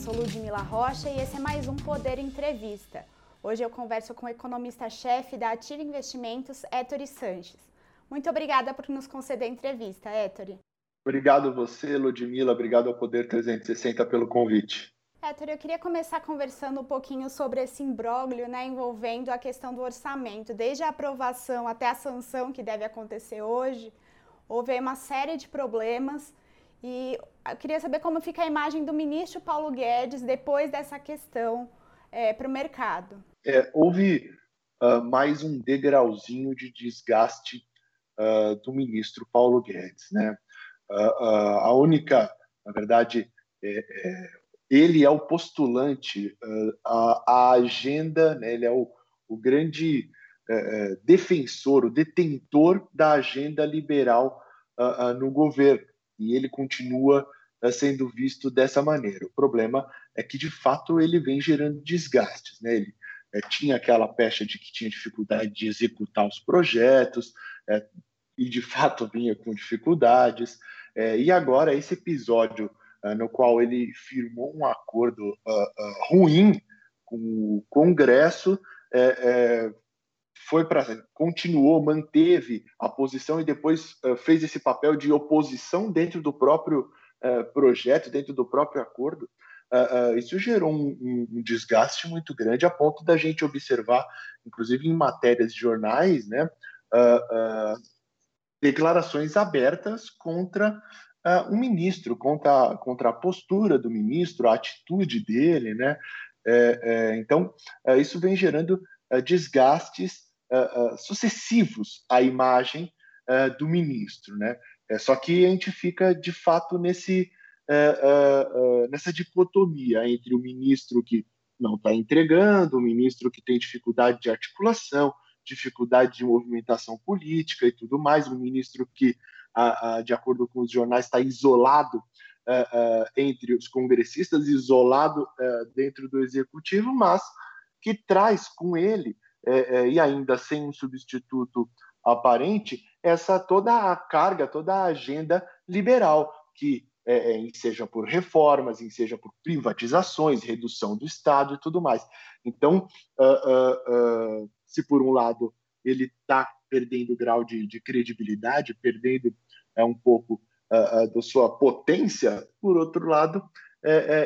sou Ludmila Rocha e esse é mais um Poder Entrevista. Hoje eu converso com o economista-chefe da Ativa Investimentos, Ettore Sanches. Muito obrigada por nos conceder a entrevista, Ettore. Obrigado você, Ludmila. Obrigado ao Poder 360 pelo convite. Héctor, eu queria começar conversando um pouquinho sobre esse imbróglio né, envolvendo a questão do orçamento. Desde a aprovação até a sanção que deve acontecer hoje, houve uma série de problemas e eu queria saber como fica a imagem do ministro Paulo Guedes depois dessa questão é, para o mercado. É, houve uh, mais um degrauzinho de desgaste uh, do ministro Paulo Guedes. Né? Uh, a única, na verdade, é, é, ele é o postulante, a, a agenda, né? ele é o, o grande é, defensor, o detentor da agenda liberal no governo e ele continua eh, sendo visto dessa maneira. O problema é que, de fato, ele vem gerando desgastes. Né? Ele é, tinha aquela pecha de que tinha dificuldade de executar os projetos, é, e de fato vinha com dificuldades. É, e agora, esse episódio no qual ele firmou um acordo uh, uh, ruim com o Congresso, foi para continuou, manteve a posição e depois uh, fez esse papel de oposição dentro do próprio uh, projeto, dentro do próprio acordo. Uh, isso gerou um, um, desgaste muito grande a ponto da gente observar, inclusive em matérias de jornais, né, declarações abertas contra o ministro, contra, contra a postura do ministro, a atitude dele, né? Então, isso vem gerando desgastes uh, sucessivos à imagem uh, do ministro, né? É, só que a gente fica de fato nesse nessa dicotomia entre o ministro que não está entregando, o ministro que tem dificuldade de articulação, dificuldade de movimentação política e tudo mais, o ministro que, de acordo com os jornais, está isolado entre os congressistas, isolado dentro do executivo, mas que traz com ele é, é, e ainda sem um substituto aparente, essa toda a carga, toda a agenda liberal, que é, é seja por reformas, seja por privatizações, redução do Estado e tudo mais. Então, uh, uh, uh, se por um lado ele está perdendo grau de, de, credibilidade, perdendo é, um pouco da sua potência, por outro lado,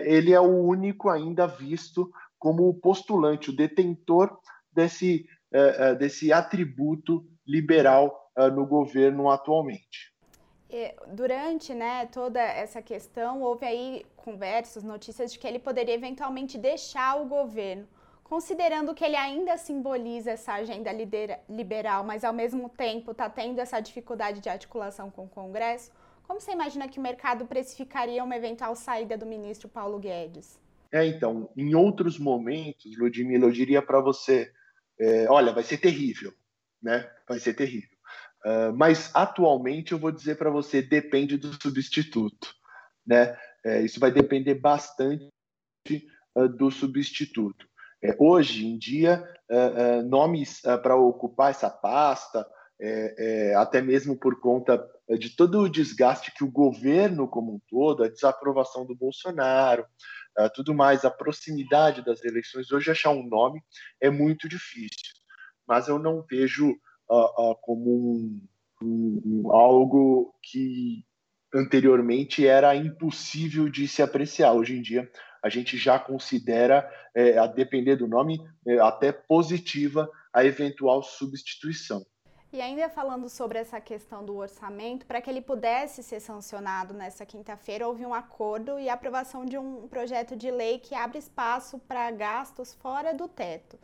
ele é o único ainda visto como o postulante, o detentor desse, uh, uh, desse atributo liberal uh, no governo atualmente. Durante né, toda essa questão, houve aí conversas, notícias de que ele poderia eventualmente deixar o governo. Considerando que ele ainda simboliza essa agenda liberal, mas ao mesmo tempo está tendo essa dificuldade de articulação com o Congresso, como você imagina que o mercado precificaria uma eventual saída do ministro Paulo Guedes? É, então, em outros momentos, Ludmila, eu diria para você, é, olha, vai ser terrível, né? Vai ser terrível. Uh, mas atualmente eu vou dizer para você, depende do substituto, né? É, isso vai depender bastante uh, do substituto. É, hoje em dia, uh, nomes para ocupar essa pasta, é, é, até mesmo por conta de todo o desgaste que o governo como um todo, a desaprovação do Bolsonaro, uh, tudo mais, a proximidade das eleições, hoje achar um nome é muito difícil. Mas eu não vejo uh, uh, como um, um, algo que anteriormente era impossível de se apreciar. Hoje em dia, a gente já considera, é, a depender do nome, é, até positiva a eventual substituição. E ainda falando sobre essa questão do orçamento, para que ele pudesse ser sancionado nessa quinta-feira, houve um acordo e aprovação de um projeto de lei que abre espaço para gastos fora do teto.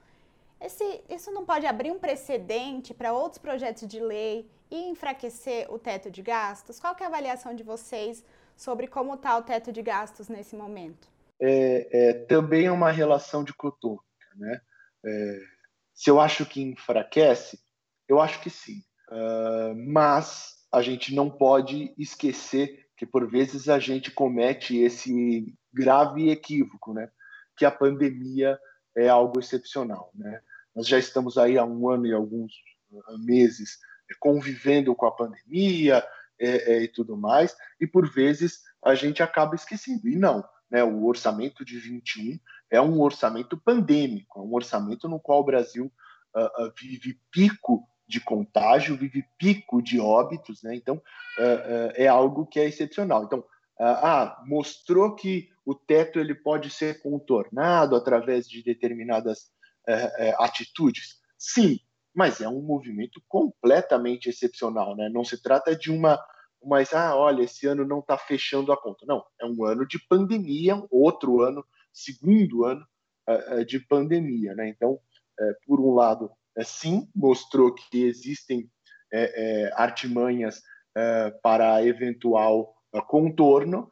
Esse, isso não pode abrir um precedente para outros projetos de lei e enfraquecer o teto de gastos? Qual é a avaliação de vocês sobre como está o teto de gastos nesse momento? É, é também é uma relação de cotômica, né? É, se eu acho que enfraquece, eu acho que sim. Uh, mas a gente não pode esquecer que, por vezes, a gente comete esse grave equívoco, né? Que a pandemia é algo excepcional, né? Nós já estamos aí há um ano e alguns ah, meses convivendo com a pandemia é, é, e tudo mais, e por vezes a gente acaba esquecendo. E não, né, o orçamento de 21 é um orçamento pandêmico, é um orçamento no qual o Brasil uh, vive pico de contágio, vive pico de óbitos, né? Então uh, é algo que é excepcional. Então, ah, mostrou que o teto ele pode ser contornado através de determinadas atitudes. Sim, mas é um movimento completamente excepcional, né? Não se trata de uma mas ah, olha, esse ano não está fechando a conta. Não, é um ano de pandemia, outro ano, segundo ano uh, de pandemia, né? Então, uh, por um lado, sim, mostrou que existem artimanhas para eventual contorno,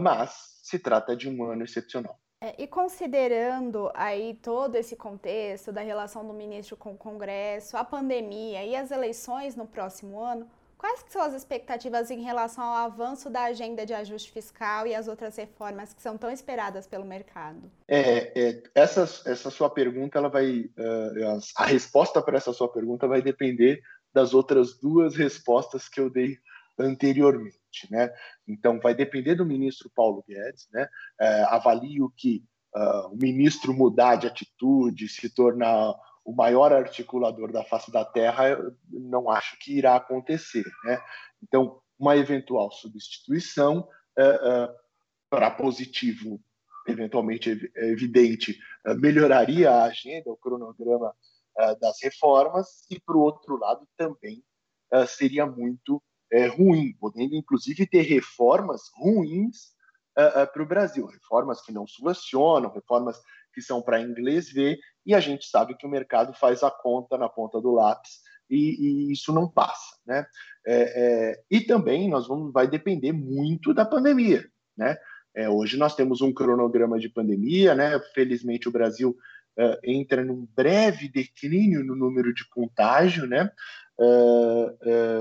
mas se trata de um ano excepcional. É, e considerando aí todo esse contexto da relação do ministro com o Congresso, a pandemia e as eleições no próximo ano, Quais são as expectativas em relação ao avanço da agenda de ajuste fiscal e as outras reformas que são tão esperadas pelo mercado? É, é essa, essa sua pergunta, ela vai, uh, a resposta para essa sua pergunta vai depender das outras duas respostas que eu dei anteriormente, né? Então, vai depender do ministro Paulo Guedes, né? Uh, avalio que uh, o ministro mudar de atitude, se tornar o maior articulador da face da Terra, não acho que irá acontecer. Né? Então, uma eventual substituição é, é, para positivo, eventualmente evidente, é, melhoraria a agenda, o cronograma das reformas, e, por outro lado, também seria muito ruim, podendo inclusive ter reformas ruins para o Brasil, reformas que não solucionam, reformas que são para inglês ver, e a gente sabe que o mercado faz a conta na ponta do lápis e, e isso não passa, né? É, é, e também nós vamos, vai depender muito da pandemia, né? É, hoje nós temos um cronograma de pandemia, né? Felizmente o Brasil é, entra num breve declínio no número de contágio, né? É, é,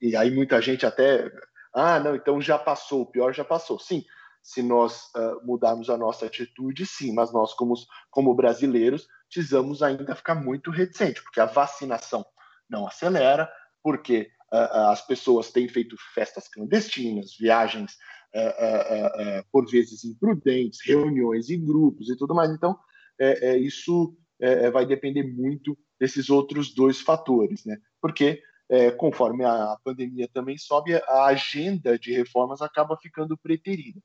e aí muita gente até, ah, não, então já passou, o pior já passou. Sim, se nós uh, mudarmos a nossa atitude, sim, mas nós, como, como brasileiros, precisamos ainda ficar muito reticentes, porque a vacinação não acelera, porque uh, as pessoas têm feito festas clandestinas, viagens uh, por vezes imprudentes, reuniões em grupos e tudo mais. Então, é, é, isso é, vai depender muito desses outros dois fatores, né? Porque é, conforme a pandemia também sobe, a agenda de reformas acaba ficando preterida.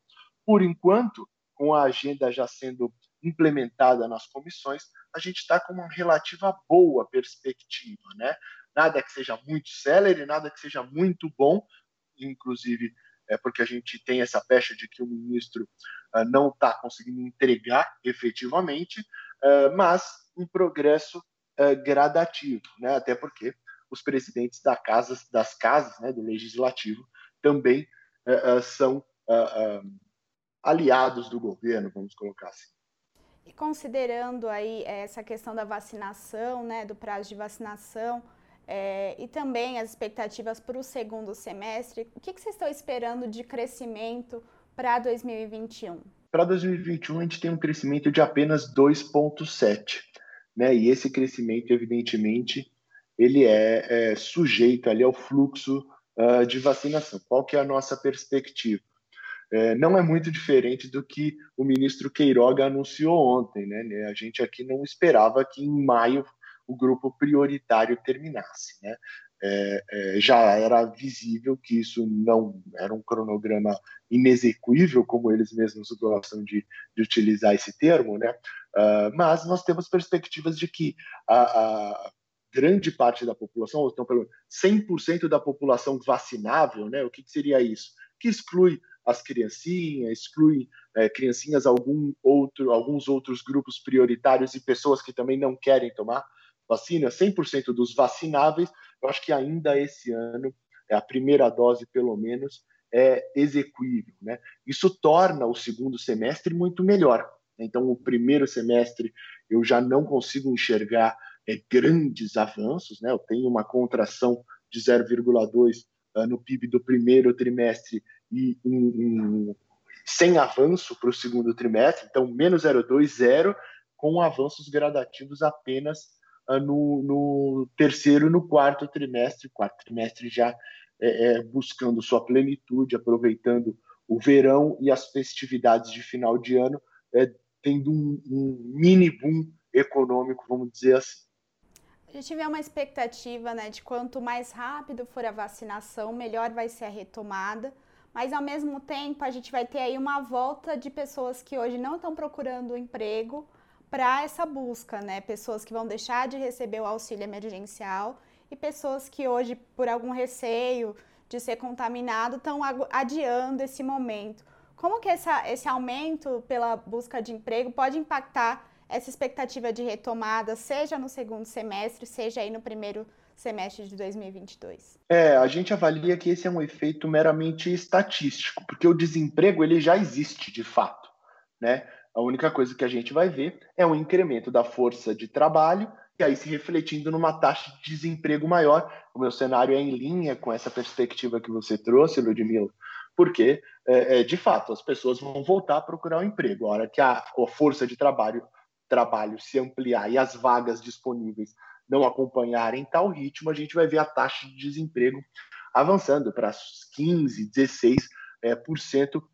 Por enquanto, com a agenda já sendo implementada nas comissões, a gente está com uma relativa boa perspectiva, né? Nada que seja muito célere, nada que seja muito bom, inclusive é porque a gente tem essa pecha de que o ministro uh, não está conseguindo entregar efetivamente, uh, mas um progresso uh, gradativo, né? Até porque os presidentes da casa, das casas, né, do legislativo, também são aliados do governo, vamos colocar assim. E considerando aí eh, essa questão da vacinação, né, do prazo de vacinação, é, e também as expectativas para o segundo semestre, o que, que vocês estão esperando de crescimento para 2021? Para 2021, a gente tem um crescimento de apenas 2,7%. Né? E esse crescimento, evidentemente, ele é, é sujeito ali ao fluxo uh, de vacinação. Qual que é a nossa perspectiva? É, não é muito diferente do que o ministro Queiroga anunciou ontem. Né? A gente aqui não esperava que em maio o grupo prioritário terminasse. Né? É, é, já era visível que isso não era um cronograma inexequível, como eles mesmos gostam de, de utilizar esse termo, né? Uh, mas nós temos perspectivas de que a, a grande parte da população, ou então pelo 100% da população vacinável, né? O que, que seria isso? Que exclui as criancinhas, exclui é, criancinhas algum outro, alguns outros grupos prioritários e pessoas que também não querem tomar vacina, 100% dos vacináveis, eu acho que ainda esse ano, é a primeira dose pelo menos, é execuível. Né? Isso torna o segundo semestre muito melhor. Então, o primeiro semestre eu já não consigo enxergar é, grandes avanços, né? eu tenho uma contração de 0,2 uh, no PIB do primeiro trimestre e um, um, sem avanço para o segundo trimestre, então menos 0,2, 0, com avanços gradativos apenas uh, no, no, terceiro e no quarto trimestre, quarto trimestre já é, é, buscando sua plenitude, aproveitando o verão e as festividades de final de ano é, tendo um, um mini boom econômico, vamos dizer assim. A gente vê uma expectativa né, de quanto mais rápido for a vacinação, melhor vai ser a retomada. Mas ao mesmo tempo, a gente vai ter aí uma volta de pessoas que hoje não estão procurando emprego para essa busca, né? Pessoas que vão deixar de receber o auxílio emergencial e pessoas que hoje, por algum receio de ser contaminado, estão adiando esse momento. Como que essa, esse aumento pela busca de emprego pode impactar essa expectativa de retomada, seja no segundo semestre, seja aí no primeiro semestre de 2022? É, a gente avalia que esse é um efeito meramente estatístico, porque o desemprego ele já existe de fato, né? A única coisa que a gente vai ver é um incremento da força de trabalho e aí se refletindo numa taxa de desemprego maior. O meu cenário é em linha com essa perspectiva que você trouxe, Ludmila, porque, é, é, de fato, as pessoas vão voltar a procurar um emprego. A hora que a, a força de trabalho, trabalho se ampliar e as vagas disponíveis não acompanharem tal ritmo, a gente vai ver a taxa de desemprego avançando para 15, 16% é,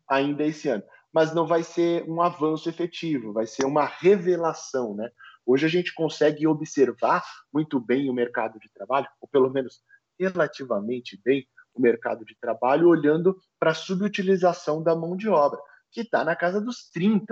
ainda esse ano. Mas não vai ser um avanço efetivo, vai ser uma revelação, né? Hoje a gente consegue observar muito bem o mercado de trabalho, ou pelo menos relativamente bem o mercado de trabalho, olhando para a subutilização da mão de obra, que está na casa dos 30%.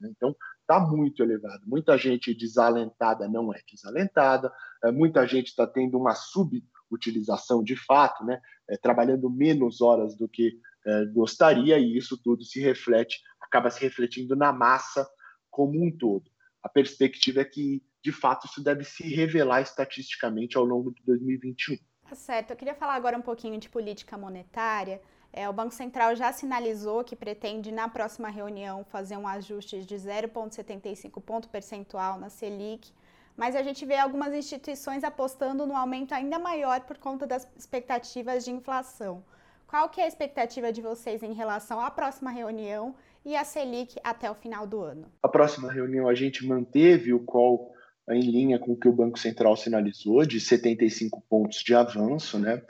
Né? Então, está muito elevado. Muita gente desalentada não é desalentada, é, muita gente está tendo uma subutilização de fato, né? É, trabalhando menos horas do que é, gostaria, e isso tudo se reflete, acaba se refletindo na massa como um todo a perspectiva é que, de fato, isso deve se revelar estatisticamente ao longo de 2021. Tá certo. Eu queria falar agora um pouquinho de política monetária. É, o Banco Central já sinalizou que pretende, na próxima reunião, fazer um ajuste de 0,75 ponto percentual na Selic, mas a gente vê algumas instituições apostando no aumento ainda maior por conta das expectativas de inflação. Qual que é a expectativa de vocês em relação à próxima reunião e a Selic até o final do ano? A próxima reunião a gente manteve o call em linha com o que o Banco Central sinalizou, de 75 pontos de avanço, né?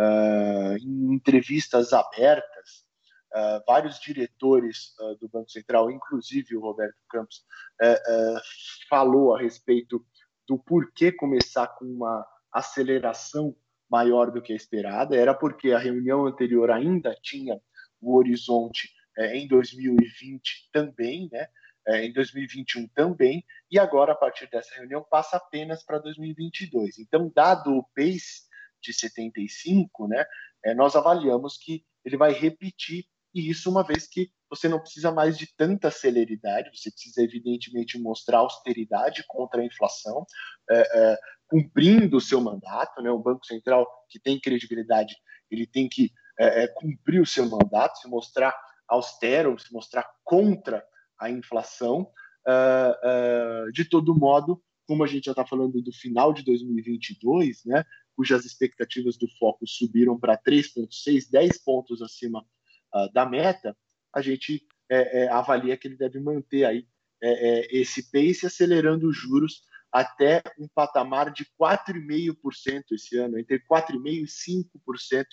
Uh, em entrevistas abertas, uh, vários diretores uh, do Banco Central, inclusive o Roberto Campos, falou a respeito do porquê começar com uma aceleração maior do que a esperada. Era porque a reunião anterior ainda tinha o horizonte é, em 2020 também, né? Em 2021 também, e agora, a partir dessa reunião, passa apenas para 2022. Então, dado o pace de 75, né, é, nós avaliamos que ele vai repetir, e isso uma vez que você não precisa mais de tanta celeridade, você precisa, evidentemente, mostrar austeridade contra a inflação, é, é, cumprindo o seu mandato. Né? O Banco Central, que tem credibilidade, ele tem que é, é cumprir o seu mandato, se mostrar austero, se mostrar contra a inflação. Uh, uh, de todo modo, como a gente já está falando do final de 2022, né, cujas expectativas do foco subiram para 3,6, 10 pontos acima uh, da meta, a gente é, é, avalia que ele deve manter aí é, é esse pace acelerando os juros até um patamar de 4,5% esse ano, entre 4,5% e 5%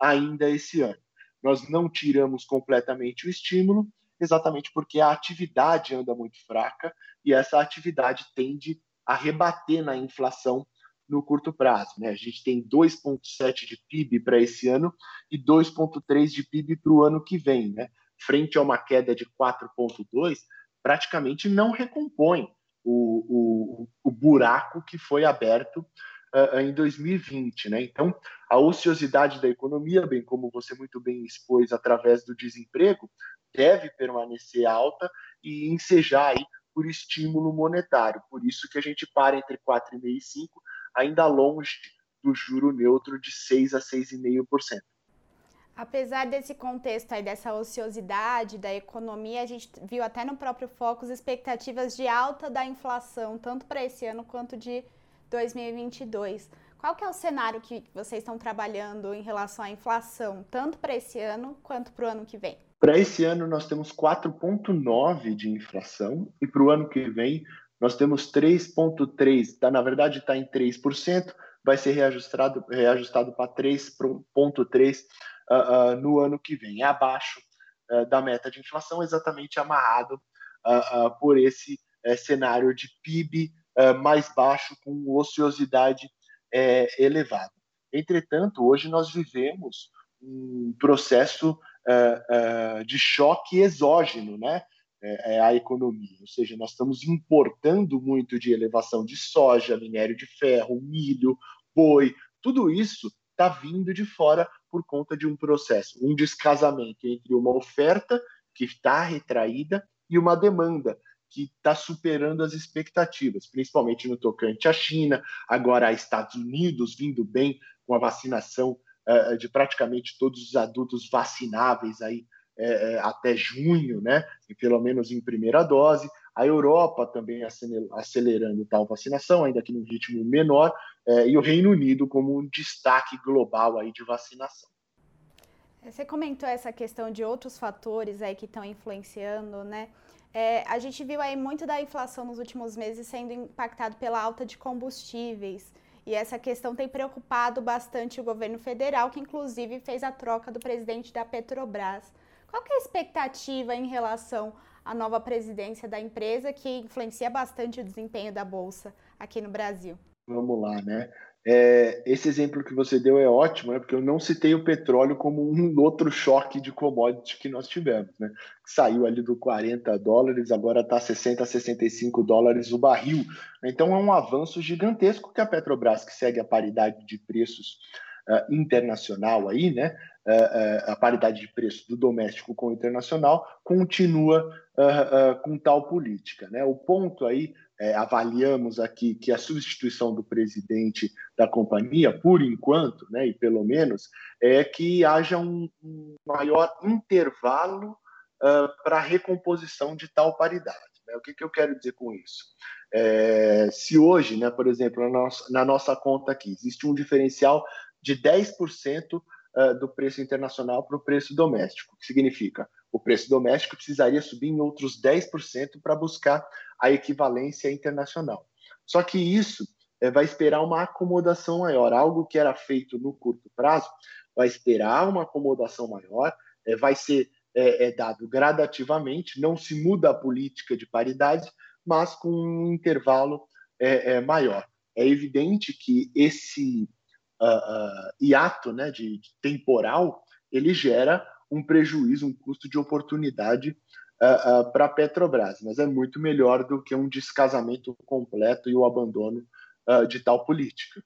ainda esse ano. Nós não tiramos completamente o estímulo, exatamente porque a atividade anda muito fraca e essa atividade tende a rebater na inflação no curto prazo. Né? A gente tem 2,7 de PIB para esse ano e 2,3 de PIB para o ano que vem. Né? Frente a uma queda de 4,2, praticamente não recompõe o, o, o buraco que foi aberto uh, em 2020. Né? Então, a ociosidade da economia, bem como você muito bem expôs através do desemprego, deve permanecer alta e ensejar aí por estímulo monetário. Por isso que a gente para entre 4,5% e 5%, ainda longe do juro neutro de 6% a 6,5%. Apesar desse contexto aí, dessa ociosidade da economia, a gente viu até no próprio Focus expectativas de alta da inflação, tanto para esse ano quanto de 2022. Qual que é o cenário que vocês estão trabalhando em relação à inflação, tanto para esse ano quanto para o ano que vem? Para esse ano nós temos 4,9 de inflação e para o ano que vem nós temos 3,3. Tá, na verdade está em 3%, vai ser reajustado, reajustado para 3,3 uh, uh, no ano que vem, é abaixo uh, da meta de inflação, exatamente amarrado uh, por esse cenário de PIB mais baixo, com ociosidade elevada. Entretanto, hoje nós vivemos um processo de choque exógeno, né? É, a economia. Ou seja, nós estamos importando muito de elevação de soja, minério de ferro, milho, boi, tudo isso está vindo de fora por conta de um processo, um descasamento entre uma oferta que está retraída e uma demanda que está superando as expectativas, principalmente no tocante à China, agora a Estados Unidos vindo bem com a vacinação uh, de praticamente todos os adultos vacináveis aí é, é, até junho, né? E pelo menos em primeira dose. A Europa também acelerando tal vacinação, ainda que num ritmo menor, é, e o Reino Unido como um destaque global aí de vacinação. Você comentou essa questão de outros fatores aí que estão influenciando, né? É, a gente viu aí muito da inflação nos últimos meses sendo impactado pela alta de combustíveis. E essa questão tem preocupado bastante o governo federal, que inclusive fez a troca do presidente da Petrobras. Qual é a expectativa em relação à nova presidência da empresa, que influencia bastante o desempenho da Bolsa aqui no Brasil? Vamos lá, né? É, esse exemplo que você deu é ótimo, né? porque eu não citei o petróleo como um outro choque de commodity que nós tivemos, né? Saiu ali do 40 dólares, agora está 60 a 65 dólares o barril. Então é um avanço gigantesco que a Petrobras, que segue a paridade de preços uh, internacional aí, né? Uh, uh, a paridade de preço do doméstico com o internacional continua com tal política, né? O ponto aí é, avaliamos aqui que a substituição do presidente da companhia, por enquanto, né, e pelo menos, é que haja um, maior intervalo para a recomposição de tal paridade. Né? O que, que, eu quero dizer com isso? É, se hoje, né, por exemplo, na nossa, na nossa conta aqui, existe um diferencial de 10% uh, do preço internacional para o preço doméstico, que significa o preço doméstico precisaria subir em outros 10% para buscar a equivalência internacional. Só que isso é, vai esperar uma acomodação maior, algo que era feito no curto prazo, vai esperar uma acomodação maior, é, vai ser é, dado gradativamente, não se muda a política de paridade, mas com um intervalo maior. É evidente que esse uh, uh, hiato né, de, de, temporal, ele gera um prejuízo, um custo de oportunidade uh, para a Petrobras, mas é muito melhor do que um descasamento completo e o abandono de tal política.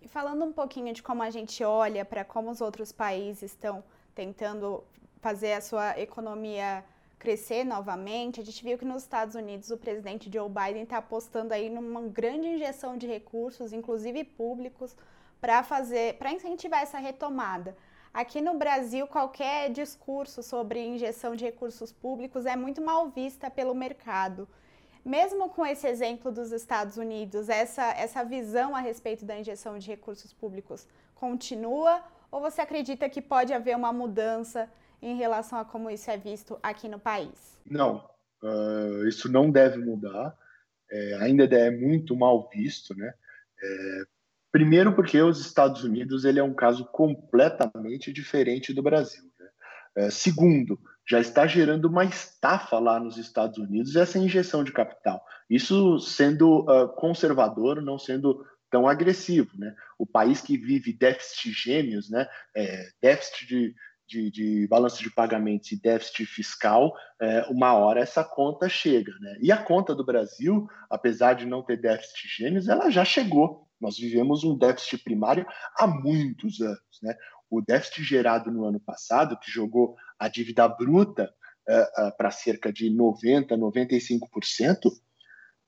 E falando um pouquinho de como a gente olha para como os outros países estão tentando fazer a sua economia crescer novamente, a gente viu que nos Estados Unidos o presidente Joe Biden está apostando aí numa grande injeção de recursos, inclusive públicos, para fazer, para incentivar essa retomada. Aqui no Brasil, qualquer discurso sobre injeção de recursos públicos é muito mal vista pelo mercado. Mesmo com esse exemplo dos Estados Unidos, essa, essa visão a respeito da injeção de recursos públicos continua? Ou você acredita que pode haver uma mudança em relação a como isso é visto aqui no país? Não, uh, isso não deve mudar. É, ainda é muito mal visto, né? É, Primeiro porque os Estados Unidos ele é um caso completamente diferente do Brasil. Né? É, segundo, já está gerando uma estafa lá nos Estados Unidos essa injeção de capital. Isso sendo uh, conservador, não sendo tão agressivo. Né? O país que vive déficit gêmeos, né? É, déficit de, de, de, balanço de pagamentos e déficit fiscal, é, uma hora essa conta chega. Né? E a conta do Brasil, apesar de não ter déficit gêmeos, ela já chegou. Nós vivemos um déficit primário há muitos anos. Né? O déficit gerado no ano passado, que jogou a dívida bruta uh, uh, para cerca de 90%, 95%,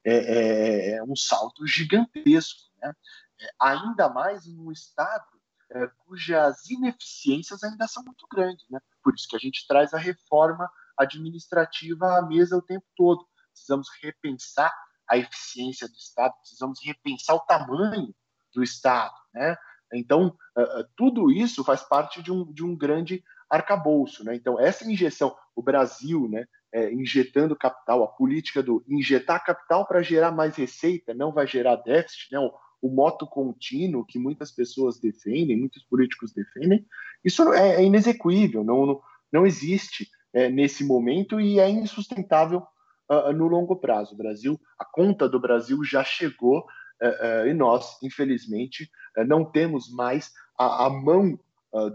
é, é, é um salto gigantesco. Né? É, ainda mais em um Estado é, cujas ineficiências ainda são muito grandes. Né? Por isso que a gente traz a reforma administrativa à mesa o tempo todo. Precisamos repensar a eficiência do Estado, precisamos repensar o tamanho do Estado. Né? Então, uh, tudo isso faz parte de um, de um grande arcabouço. Né? Então, essa injeção, o Brasil né, é, injetando capital, a política do injetar capital para gerar mais receita, não vai gerar déficit, né? o, o moto contínuo que muitas pessoas defendem, muitos políticos defendem, isso é, é inexequível, não, não, não existe. é, nesse momento e é insustentável uh, no longo prazo. O Brasil, a conta do Brasil já chegou uh, e nós, infelizmente, não temos mais a, a mão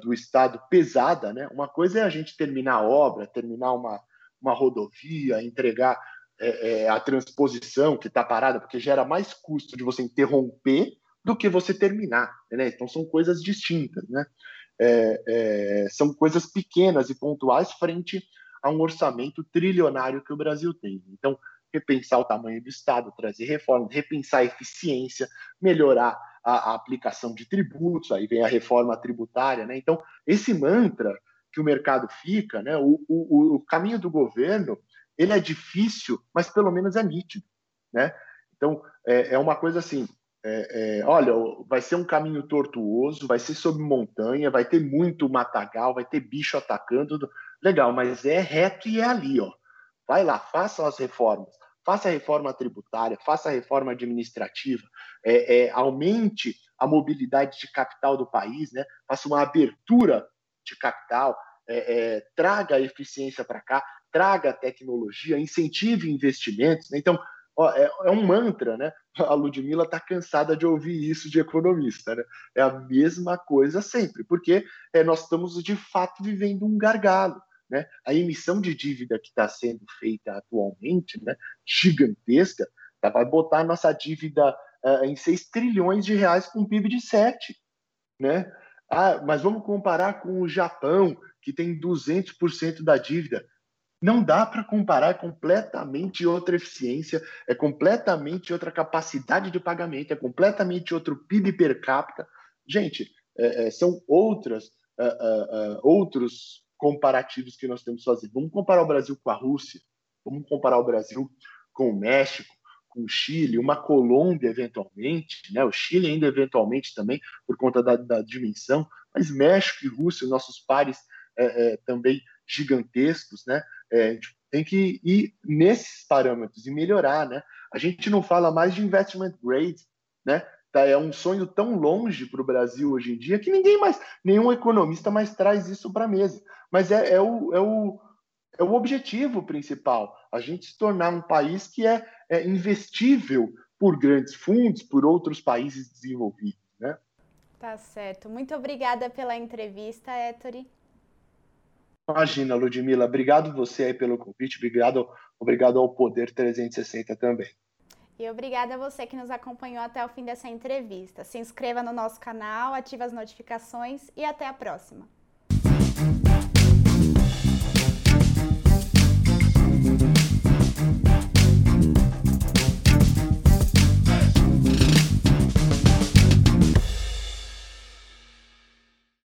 do Estado pesada. Né? Uma coisa é a gente terminar a obra, terminar uma, uma rodovia, entregar é, é, a transposição que está parada, porque gera mais custo de você interromper do que você terminar. Né? Então são coisas distintas. Né? É, é, são coisas pequenas e pontuais frente a um orçamento trilionário que o Brasil tem. Então, repensar o tamanho do Estado, trazer reformas, repensar a eficiência, melhorar a, a, aplicação de tributos, aí vem a reforma tributária. Né? Então, esse mantra que o mercado fica, né? o, o, o caminho do governo, ele é difícil, mas pelo menos é nítido. Né? Então, é, é uma coisa assim, é, é, olha, vai ser um caminho tortuoso, vai ser sob montanha, vai ter muito matagal, vai ter bicho atacando. Legal, mas é reto e é ali, ó. Vai lá, faça as reformas, faça a reforma tributária, faça a reforma administrativa, é, é, aumente a mobilidade de capital do país, né? Faça uma abertura de capital, é, é, traga eficiência para cá, traga tecnologia, incentive investimentos. Né? Então, ó, é, é, um mantra, né? A Ludmilla está cansada de ouvir isso de economista, né? É a mesma coisa sempre, porque é, nós estamos de fato vivendo um gargalo. Né? A emissão de dívida que está sendo feita atualmente, né, gigantesca, tá, vai botar a nossa dívida uh, em 6 trilhões de reais com um PIB de 7. Né? Ah, mas vamos comparar com o Japão, que tem 200% da dívida. Não dá para comparar, é completamente outra eficiência, é completamente outra capacidade de pagamento, é completamente outro PIB per capita. Gente, é, é, são outras, uh, uh, outros comparativos que nós temos que fazer. Vamos comparar o Brasil com a Rússia, vamos comparar o Brasil com o México, com o Chile, uma Colômbia eventualmente, né? o Chile ainda eventualmente também, por conta da, da dimensão, mas México e Rússia, nossos pares é, é, também gigantescos, né? É, a gente tem que ir nesses parâmetros e melhorar, né? A gente não fala mais de investment grade, né? Tá, é um sonho tão longe para o Brasil hoje em dia que ninguém mais, nenhum economista mais traz isso para a mesa. Mas é, é, o, é, o, é o objetivo principal, a gente se tornar um país que é, é investível por grandes fundos, por outros países desenvolvidos, né? Tá certo. Muito obrigada pela entrevista, Ettore. Imagina, Ludmila. Obrigado você aí pelo convite. Obrigado, obrigado ao Poder 360 também. E obrigada a você que nos acompanhou até o fim dessa entrevista. Se inscreva no nosso canal, ative as notificações e até a próxima.